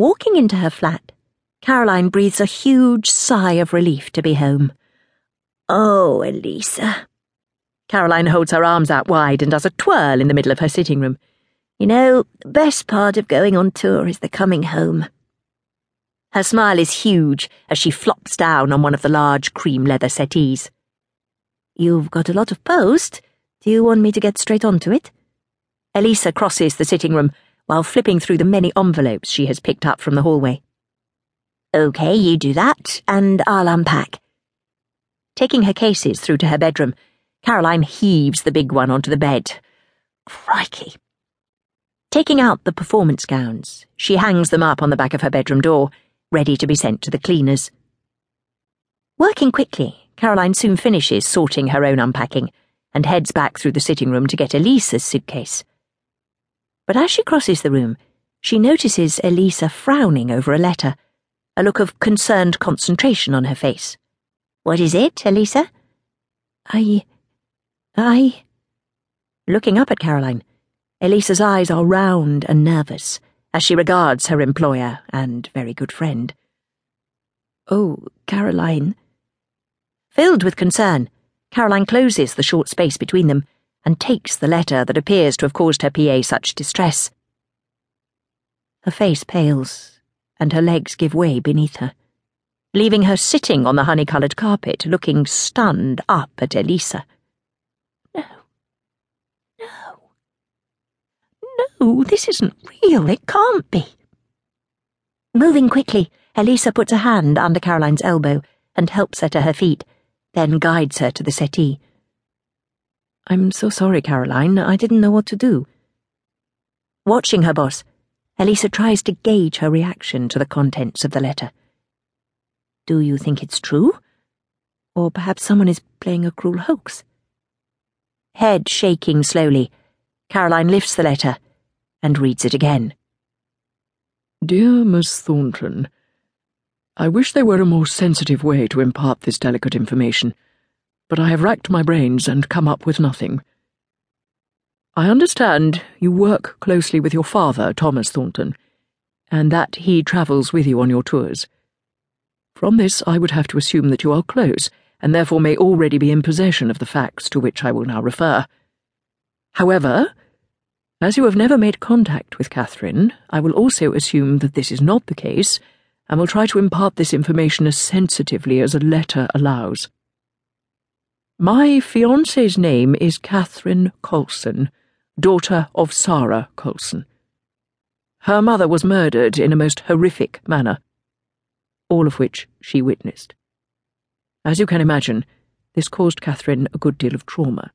Walking into her flat, Caroline breathes a huge sigh of relief to be home. Oh, Elisa. Caroline holds her arms out wide and does a twirl in the middle of her sitting room. You know, the best part of going on tour is the coming home. Her smile is huge as she flops down on one of the large cream leather settees. You've got a lot of post. Do you want me to get straight onto it? Elisa crosses the sitting room while flipping through the many envelopes she has picked up from the hallway. OK, you do that, and I'll unpack. Taking her cases through to her bedroom, Caroline heaves the big one onto the bed. Crikey. Taking out the performance gowns, she hangs them up on the back of her bedroom door, ready to be sent to the cleaners. Working quickly, Caroline soon finishes sorting her own unpacking and heads back through the sitting room to get Elisa's suitcase. But as she crosses the room, she notices Elisa frowning over a letter, a look of concerned concentration on her face. What is it, Elisa? I. I. Looking up at Caroline, Elisa's eyes are round and nervous as she regards her employer and very good friend. Oh, Caroline. Filled with concern, Caroline closes the short space between them and takes the letter that appears to have caused her PA such distress. Her face pales, and her legs give way beneath her, leaving her sitting on the honey coloured carpet, looking stunned up at Elisa. No. No. No, this isn't real. It can't be. Moving quickly, Elisa puts a hand under Caroline's elbow and helps her to her feet, then guides her to the settee. I'm so sorry, Caroline. I didn't know what to do. Watching her boss, Elisa tries to gauge her reaction to the contents of the letter. Do you think it's true? Or perhaps someone is playing a cruel hoax? Head shaking slowly, Caroline lifts the letter and reads it again. Dear Miss Thornton, I wish there were a more sensitive way to impart this delicate information but I have racked my brains and come up with nothing. I understand you work closely with your father, Thomas Thornton, and that he travels with you on your tours. From this, I would have to assume that you are close, and therefore may already be in possession of the facts to which I will now refer. However, as you have never made contact with Catherine, I will also assume that this is not the case, and will try to impart this information as sensitively as a letter allows. My fiance's name is Catherine Colson, daughter of Sara Colson. Her mother was murdered in a most horrific manner, all of which she witnessed. As you can imagine, this caused Catherine a good deal of trauma.